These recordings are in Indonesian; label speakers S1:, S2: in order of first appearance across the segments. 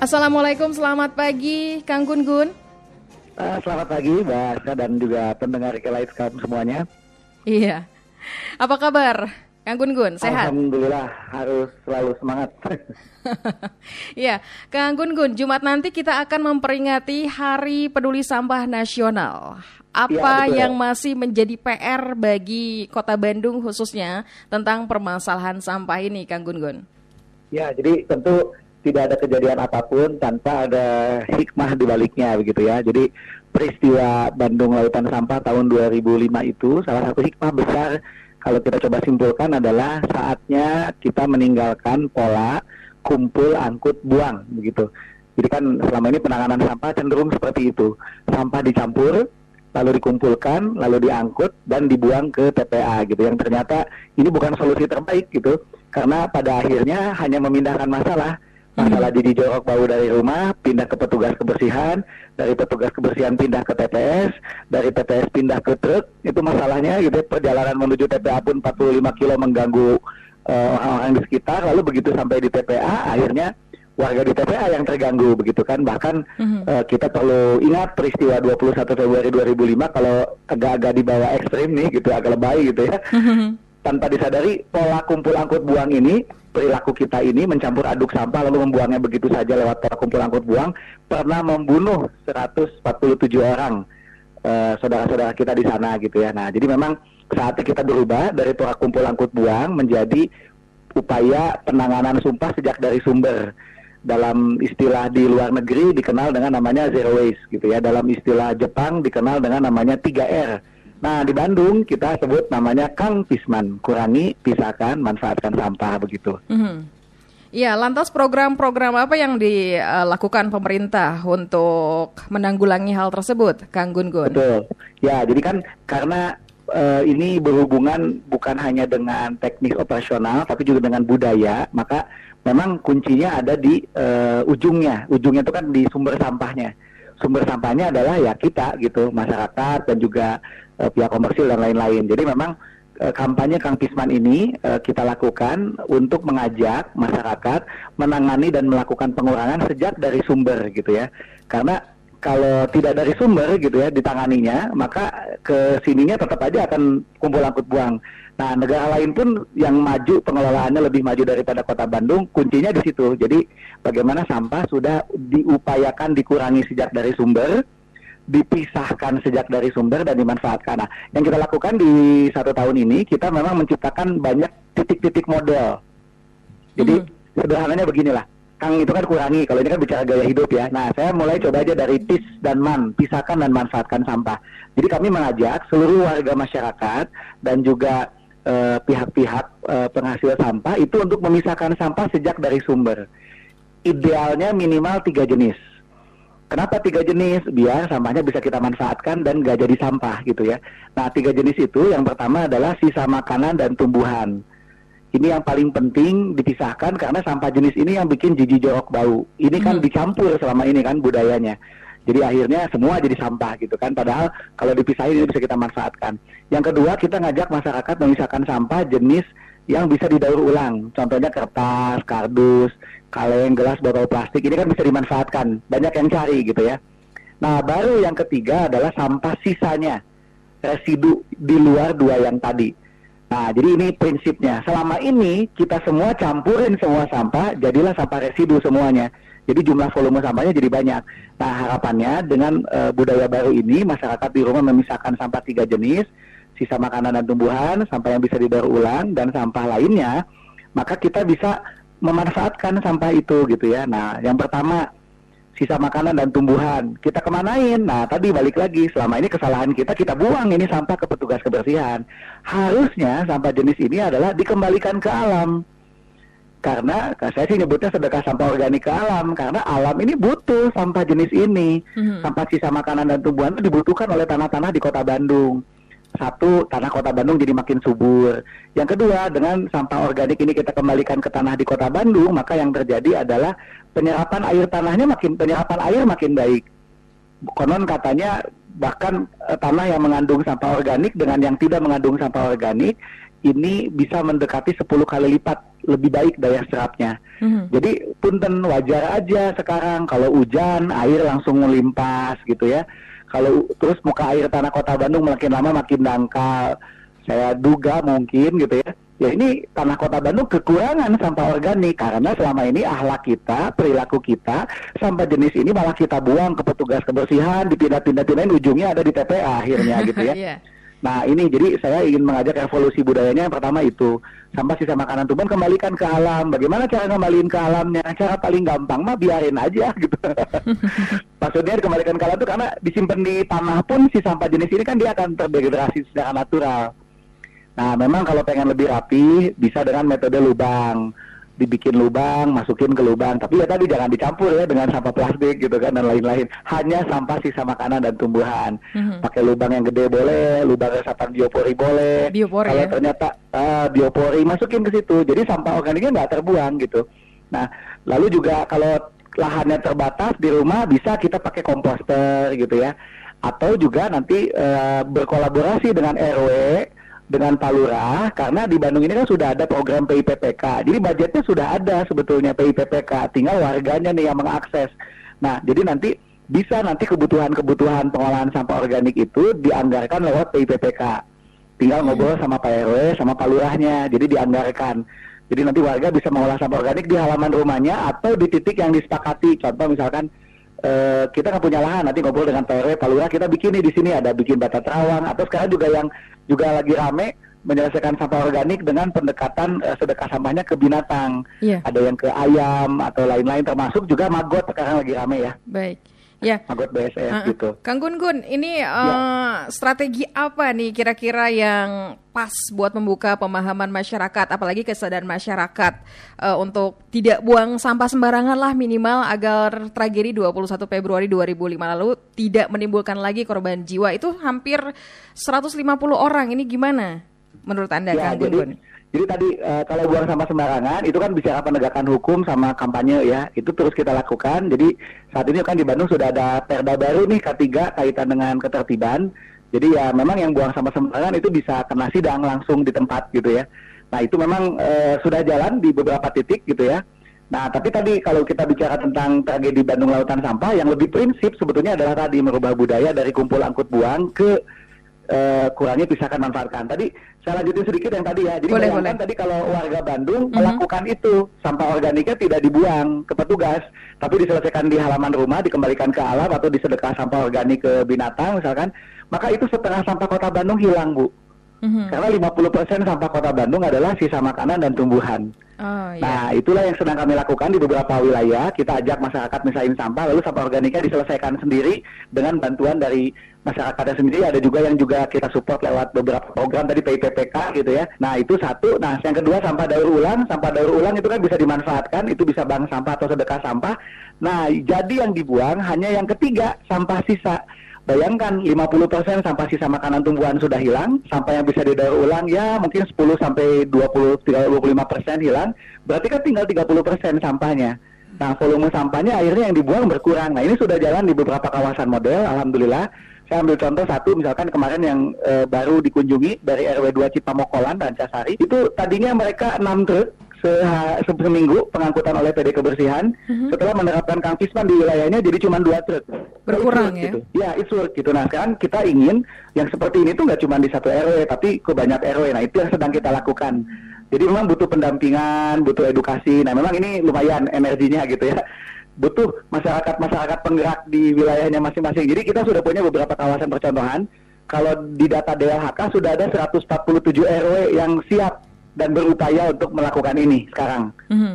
S1: Assalamualaikum, selamat pagi, Kang Gun Gun.
S2: Uh, selamat pagi, Mbak dan juga pendengar Live semuanya.
S1: Iya. Apa kabar, Kang Gun Gun? Sehat?
S2: Alhamdulillah, harus selalu semangat.
S1: Iya, Kang Gun Gun, Jumat nanti kita akan memperingati Hari Peduli Sampah Nasional. Apa ya, yang masih menjadi PR bagi Kota Bandung khususnya tentang permasalahan sampah ini, Kang Gun Gun?
S2: Ya, jadi tentu tidak ada kejadian apa pun tanpa ada hikmah di baliknya begitu ya. Jadi peristiwa Bandung Lautan Sampah tahun 2005 itu salah satu hikmah besar kalau kita coba simpulkan adalah saatnya kita meninggalkan pola kumpul angkut buang begitu. Jadi kan selama ini penanganan sampah cenderung seperti itu. Sampah dicampur, lalu dikumpulkan, lalu diangkut dan dibuang ke TPA gitu. Yang ternyata ini bukan solusi terbaik gitu. Karena pada akhirnya hanya memindahkan masalah masalah di jorok bau dari rumah pindah ke petugas kebersihan dari petugas kebersihan pindah ke TPS dari TPS pindah ke truk itu masalahnya gitu perjalanan menuju TPA pun 45 kilo mengganggu uh, orang-orang di sekitar lalu begitu sampai di TPA akhirnya warga di TPA yang terganggu begitu kan bahkan mm-hmm. uh, kita perlu ingat peristiwa 21 Februari 2005 kalau agak-agak di bawah ekstrim nih gitu agak lebay gitu ya mm-hmm. tanpa disadari pola kumpul angkut buang ini perilaku kita ini mencampur aduk sampah lalu membuangnya begitu saja lewat pola kumpul angkut buang pernah membunuh 147 orang eh, saudara-saudara kita di sana gitu ya. Nah, jadi memang saatnya kita berubah dari pola kumpul angkut buang menjadi upaya penanganan sumpah sejak dari sumber. Dalam istilah di luar negeri dikenal dengan namanya zero waste gitu ya. Dalam istilah Jepang dikenal dengan namanya 3R Nah di Bandung kita sebut namanya Kang Pisman, kurangi, pisahkan, manfaatkan sampah begitu.
S1: Mm-hmm. Ya, lantas program-program apa yang dilakukan pemerintah untuk menanggulangi hal tersebut, Kang Gun Gun?
S2: Betul. Ya, jadi kan karena uh, ini berhubungan bukan hanya dengan teknis operasional, tapi juga dengan budaya, maka memang kuncinya ada di uh, ujungnya. Ujungnya itu kan di sumber sampahnya. Sumber sampahnya adalah ya kita gitu, masyarakat dan juga uh, pihak komersil dan lain-lain. Jadi memang uh, kampanye Kang Pisman ini uh, kita lakukan untuk mengajak masyarakat menangani dan melakukan pengurangan sejak dari sumber gitu ya. Karena kalau tidak dari sumber gitu ya ditanganinya, maka ke sininya tetap aja akan kumpul angkut buang. Nah, negara lain pun yang maju pengelolaannya lebih maju daripada Kota Bandung, kuncinya di situ. Jadi, bagaimana sampah sudah diupayakan dikurangi sejak dari sumber, dipisahkan sejak dari sumber dan dimanfaatkan. Nah, yang kita lakukan di satu tahun ini, kita memang menciptakan banyak titik-titik model. Jadi hmm. sederhananya beginilah, Kang itu kan kurangi, kalau ini kan bicara gaya hidup ya. Nah, saya mulai coba aja dari tis dan man, pisahkan dan manfaatkan sampah. Jadi kami mengajak seluruh warga masyarakat dan juga eh, pihak-pihak uh, penghasil sampah itu untuk memisahkan sampah sejak dari sumber. Idealnya minimal tiga jenis Kenapa tiga jenis? Biar sampahnya bisa kita manfaatkan dan gak jadi sampah gitu ya. Nah tiga jenis itu yang pertama adalah sisa makanan dan tumbuhan. Ini yang paling penting dipisahkan karena sampah jenis ini yang bikin jijik jorok bau. Ini kan hmm. dicampur selama ini kan budayanya. Jadi akhirnya semua jadi sampah gitu kan. Padahal kalau dipisahin ini bisa kita manfaatkan. Yang kedua kita ngajak masyarakat memisahkan sampah jenis yang bisa didaur ulang. Contohnya kertas, kardus, kaleng, gelas, botol plastik ini kan bisa dimanfaatkan. Banyak yang cari gitu ya. Nah, baru yang ketiga adalah sampah sisanya. Residu di luar dua yang tadi. Nah, jadi ini prinsipnya. Selama ini kita semua campurin semua sampah, jadilah sampah residu semuanya. Jadi jumlah volume sampahnya jadi banyak. Nah, harapannya dengan uh, budaya baru ini, masyarakat di rumah memisahkan sampah tiga jenis, sisa makanan dan tumbuhan, sampah yang bisa didaur ulang, dan sampah lainnya, maka kita bisa memanfaatkan sampah itu gitu ya. Nah, yang pertama sisa makanan dan tumbuhan kita kemanain? Nah, tadi balik lagi selama ini kesalahan kita kita buang ini sampah ke petugas kebersihan. Harusnya sampah jenis ini adalah dikembalikan ke alam. Karena saya sih nyebutnya sedekah sampah organik ke alam karena alam ini butuh sampah jenis ini. Hmm. Sampah sisa makanan dan tumbuhan itu dibutuhkan oleh tanah-tanah di Kota Bandung satu tanah kota Bandung jadi makin subur. Yang kedua dengan sampah organik ini kita kembalikan ke tanah di kota Bandung, maka yang terjadi adalah penyerapan air tanahnya makin penyerapan air makin baik. Konon katanya bahkan eh, tanah yang mengandung sampah organik dengan yang tidak mengandung sampah organik ini bisa mendekati 10 kali lipat lebih baik daya serapnya. Mm-hmm. Jadi punten wajar aja sekarang kalau hujan air langsung melimpas gitu ya. Kalau terus muka air tanah kota Bandung makin lama makin dangkal. Saya duga mungkin gitu ya. Ya ini tanah kota Bandung kekurangan sampah organik karena selama ini ahlak kita, perilaku kita, sampah jenis ini malah kita buang ke petugas kebersihan, dipindah-pindah-pindahin ujungnya ada di TPA akhirnya gitu ya. yeah. Nah ini jadi saya ingin mengajak evolusi budayanya yang pertama itu sampah sisa makanan tuban kembalikan ke alam. Bagaimana cara kembaliin ke alamnya? Cara paling gampang mah biarin aja gitu. Maksudnya dikembalikan ke alam itu karena disimpan di tanah pun si sampah jenis ini kan dia akan terdegradasi secara natural. Nah memang kalau pengen lebih rapi bisa dengan metode lubang dibikin lubang, masukin ke lubang. Tapi ya tadi jangan dicampur ya dengan sampah plastik gitu kan dan lain-lain. Hanya sampah sisa makanan dan tumbuhan. Mm-hmm. Pakai lubang yang gede boleh, lubang resapan biopori boleh.
S1: Biopori
S2: Kalau
S1: ya?
S2: ternyata uh, biopori masukin ke situ. Jadi sampah organiknya nggak terbuang gitu. Nah, lalu juga kalau lahannya terbatas di rumah bisa kita pakai komposter gitu ya. Atau juga nanti uh, berkolaborasi dengan RW dengan Palura karena di Bandung ini kan sudah ada program PIPPK. Jadi budgetnya sudah ada sebetulnya PIPPK, tinggal warganya nih yang mengakses. Nah, jadi nanti bisa nanti kebutuhan-kebutuhan pengolahan sampah organik itu dianggarkan lewat PIPPK. Tinggal ngobrol sama Pak RW, sama Palurahnya, jadi dianggarkan. Jadi nanti warga bisa mengolah sampah organik di halaman rumahnya atau di titik yang disepakati. Contoh misalkan Uh, kita nggak punya lahan nanti ngobrol dengan PRW Palura kita bikin nih di sini ada bikin bata terawang atau sekarang juga yang juga lagi rame menyelesaikan sampah organik dengan pendekatan uh, sedekah sampahnya ke binatang. Yeah. Ada yang ke ayam atau lain-lain termasuk juga maggot sekarang lagi rame ya.
S1: Baik. Ya.
S2: Maggot BSF uh, gitu.
S1: Kang Gun Gun, ini uh, ya. strategi apa nih kira-kira yang pas buat membuka pemahaman masyarakat, apalagi kesadaran masyarakat uh, untuk tidak buang sampah sembarangan lah minimal agar tragedi 21 Februari 2005 lalu tidak menimbulkan lagi korban jiwa itu hampir 150 orang. Ini gimana menurut Anda ya, Kang Gun Gun?
S2: Jadi tadi uh, kalau buang sampah sembarangan itu kan bicara penegakan hukum sama kampanye ya, itu terus kita lakukan. Jadi saat ini kan di Bandung sudah ada perda baru nih K3 kaitan dengan ketertiban. Jadi ya memang yang buang sampah sembarangan itu bisa kena sidang langsung di tempat gitu ya. Nah itu memang uh, sudah jalan di beberapa titik gitu ya. Nah tapi tadi kalau kita bicara tentang tragedi Bandung Lautan Sampah yang lebih prinsip sebetulnya adalah tadi merubah budaya dari kumpul angkut buang ke uh, kurangnya pisahkan manfaatkan. Tadi saya lanjutin sedikit yang tadi ya. Jadi boleh, boleh. tadi kalau warga Bandung mm -hmm. melakukan itu, sampah organiknya tidak dibuang ke petugas, tapi diselesaikan di halaman rumah, dikembalikan ke alam atau disedekah sampah organik ke binatang misalkan, maka itu setengah sampah kota Bandung hilang, Bu. Mm -hmm. Karena 50% sampah kota Bandung adalah sisa makanan dan tumbuhan. Oh, iya. Nah, itulah yang sedang kami lakukan di beberapa wilayah. Kita ajak masyarakat misalnya sampah, lalu sampah organiknya diselesaikan sendiri dengan bantuan dari masyarakatnya sendiri. Ada juga yang juga kita support lewat beberapa program tadi PIPPK gitu ya. Nah, itu satu. Nah, yang kedua sampah daur ulang. Sampah daur ulang itu kan bisa dimanfaatkan, itu bisa bank sampah atau sedekah sampah. Nah, jadi yang dibuang hanya yang ketiga, sampah sisa. Bayangkan 50% sampah sisa makanan tumbuhan sudah hilang, sampah yang bisa didaur ulang ya mungkin 10 sampai 20 25% hilang, berarti kan tinggal 30% sampahnya. Nah, volume sampahnya akhirnya yang dibuang berkurang. Nah, ini sudah jalan di beberapa kawasan model, alhamdulillah. Saya ambil contoh satu, misalkan kemarin yang e, baru dikunjungi dari RW 2 Cipamokolan dan Casari, itu tadinya mereka 6 truk se seminggu pengangkutan oleh PD Kebersihan. Mm-hmm. setelah menerapkan Kang Pisman di wilayahnya jadi cuma dua truk.
S1: Berkurang ya?
S2: gitu. ya itu gitu. Nah sekarang kita ingin yang seperti ini tuh nggak cuma di satu RW tapi ke banyak RW nah itu yang sedang kita lakukan. Jadi memang butuh pendampingan butuh edukasi. Nah memang ini lumayan energinya gitu ya butuh masyarakat-masyarakat penggerak di wilayahnya masing-masing jadi kita sudah punya beberapa kawasan percontohan kalau di data DLHK sudah ada 147 RW yang siap dan berupaya untuk melakukan ini sekarang. Mm-hmm.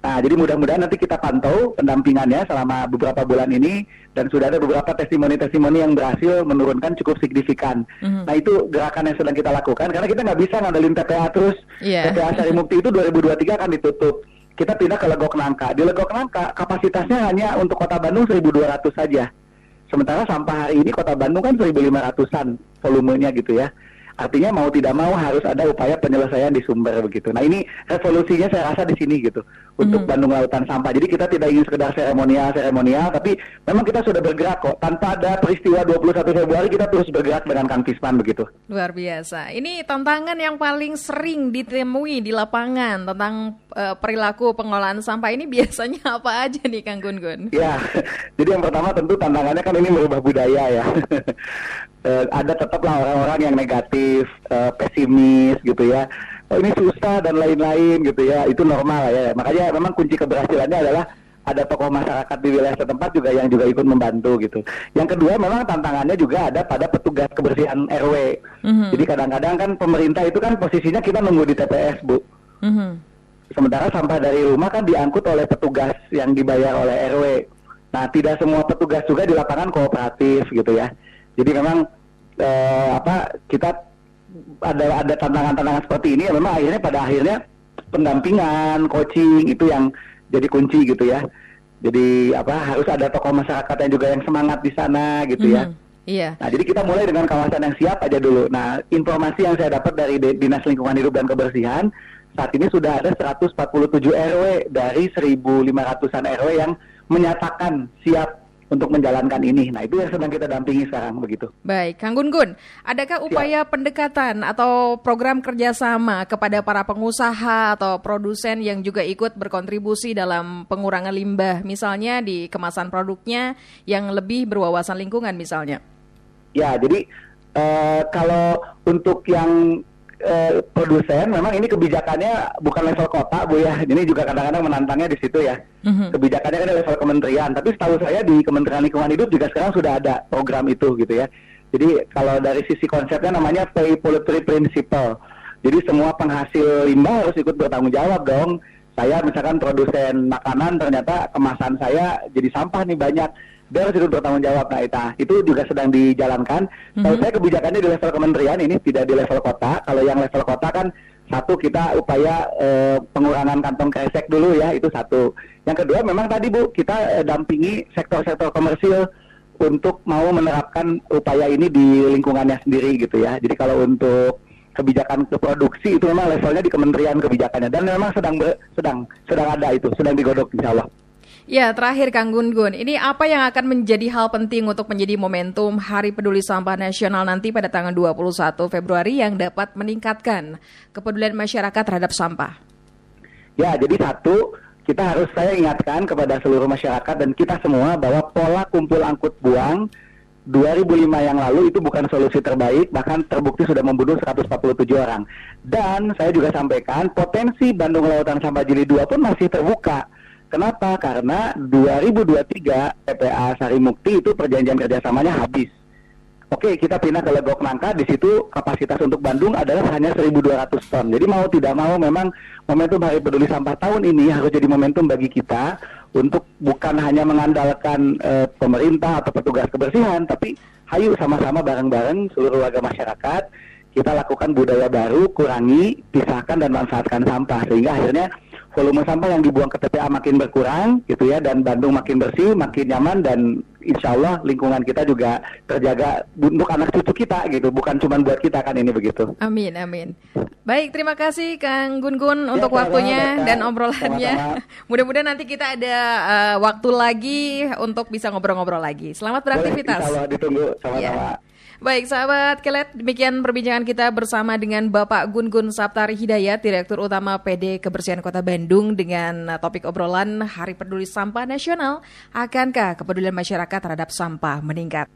S2: Nah, jadi mudah-mudahan nanti kita pantau pendampingannya selama beberapa bulan ini dan sudah ada beberapa testimoni-testimoni yang berhasil menurunkan cukup signifikan. Mm-hmm. Nah, itu gerakan yang sedang kita lakukan karena kita nggak bisa ngandelin TPA terus. Yeah. TPA Sari Mukti itu 2023 akan ditutup. Kita pindah ke Legok Nangka. Di Legok Nangka kapasitasnya hanya untuk Kota Bandung 1.200 saja. Sementara sampah hari ini Kota Bandung kan 1.500-an volumenya gitu ya Artinya mau tidak mau harus ada upaya penyelesaian di sumber begitu. Nah ini revolusinya saya rasa di sini gitu untuk mm-hmm. Bandung Lautan Sampah. Jadi kita tidak ingin sekedar seremonial seremonial, tapi memang kita sudah bergerak kok. Tanpa ada peristiwa 21 Februari kita terus bergerak dengan Kang begitu.
S1: Luar biasa. Ini tantangan yang paling sering ditemui di lapangan tentang uh, perilaku pengolahan sampah ini biasanya apa aja nih Kang Gun Gun?
S2: Ya, jadi yang pertama tentu tantangannya kan ini merubah budaya ya. uh, ada tetaplah orang-orang yang negatif, uh, pesimis gitu ya. Oh, ini susah dan lain-lain gitu ya. Itu normal ya. Makanya memang kunci keberhasilannya adalah ada tokoh masyarakat di wilayah setempat juga yang juga ikut membantu gitu. Yang kedua memang tantangannya juga ada pada petugas kebersihan RW. Mm-hmm. Jadi kadang-kadang kan pemerintah itu kan posisinya kita nunggu di TPS bu. Mm-hmm. Sementara sampah dari rumah kan diangkut oleh petugas yang dibayar oleh RW. Nah tidak semua petugas juga di lapangan kooperatif gitu ya. Jadi memang eh, apa kita ada ada tantangan-tantangan seperti ini ya memang akhirnya pada akhirnya pendampingan, coaching itu yang jadi kunci gitu ya. Jadi apa harus ada tokoh masyarakat yang juga yang semangat di sana gitu mm -hmm. ya.
S1: Mm-hmm. Iya.
S2: Nah, jadi kita mulai dengan kawasan yang siap aja dulu. Nah, informasi yang saya dapat dari Dinas Lingkungan Hidup dan Kebersihan saat ini sudah ada 147 RW dari 1.500-an RW yang menyatakan siap untuk menjalankan ini. Nah, itu yang sedang kita dampingi sekarang begitu.
S1: Baik, Kang Gun Gun, adakah upaya Siap. pendekatan atau program kerjasama kepada para pengusaha atau produsen yang juga ikut berkontribusi dalam pengurangan limbah, misalnya di kemasan produknya yang lebih berwawasan lingkungan misalnya?
S2: Ya, jadi uh, kalau untuk yang eh, produsen memang ini kebijakannya bukan level kota bu ya. Ini juga kadang-kadang menantangnya di situ ya. Mm-hmm. kebijakannya kan level kementerian tapi setahu saya di Kementerian Lingkungan Hidup juga sekarang sudah ada program itu gitu ya. Jadi kalau dari sisi konsepnya namanya pay polluter principle. Jadi semua penghasil limbah harus ikut bertanggung jawab dong. Saya misalkan produsen makanan ternyata kemasan saya jadi sampah nih banyak dia harus ikut bertanggung jawab. Nah itu, itu juga sedang dijalankan. Mm-hmm. kalau saya kebijakannya di level kementerian ini tidak di level kota. Kalau yang level kota kan satu kita upaya eh, pengurangan kantong kresek dulu ya itu satu. Yang kedua memang tadi bu kita eh, dampingi sektor-sektor komersil untuk mau menerapkan upaya ini di lingkungannya sendiri gitu ya. Jadi kalau untuk kebijakan ke produksi itu memang levelnya di kementerian kebijakannya. Dan memang sedang ber, sedang sedang ada itu sedang digodok insya Allah.
S1: Ya, terakhir Kang Gun Gun, ini apa yang akan menjadi hal penting untuk menjadi momentum Hari Peduli Sampah Nasional nanti pada tanggal 21 Februari yang dapat meningkatkan kepedulian masyarakat terhadap sampah?
S2: Ya, jadi satu, kita harus saya ingatkan kepada seluruh masyarakat dan kita semua bahwa pola kumpul angkut buang 2005 yang lalu itu bukan solusi terbaik, bahkan terbukti sudah membunuh 147 orang. Dan saya juga sampaikan potensi Bandung Lautan Sampah Jili 2 pun masih terbuka Kenapa? Karena 2023 PPA Sarimukti itu perjanjian kerjasamanya habis. Oke, kita pindah ke Legok Nangka, di situ kapasitas untuk Bandung adalah hanya 1.200 ton. Jadi mau tidak mau memang momentum Hari Peduli Sampah tahun ini harus jadi momentum bagi kita untuk bukan hanya mengandalkan e, pemerintah atau petugas kebersihan, tapi hayu sama-sama bareng-bareng seluruh warga masyarakat kita lakukan budaya baru, kurangi, pisahkan dan manfaatkan sampah sehingga akhirnya volume sampah yang dibuang ke TPA makin berkurang gitu ya dan Bandung makin bersih, makin nyaman dan insya Allah lingkungan kita juga terjaga untuk anak cucu kita gitu, bukan cuma buat kita kan ini begitu.
S1: Amin amin. Baik terima kasih Kang Gun Gun ya, untuk waktunya dan obrolannya. Mudah-mudahan nanti kita ada uh, waktu lagi untuk bisa ngobrol-ngobrol lagi. Selamat beraktivitas. Boleh,
S2: insya Allah ditunggu sama-sama. Ya.
S1: Baik sahabat Kelet, demikian perbincangan kita bersama dengan Bapak Gun Gun Saptari Hidayat, Direktur Utama PD Kebersihan Kota Bandung dengan topik obrolan Hari Peduli Sampah Nasional. Akankah kepedulian masyarakat terhadap sampah meningkat?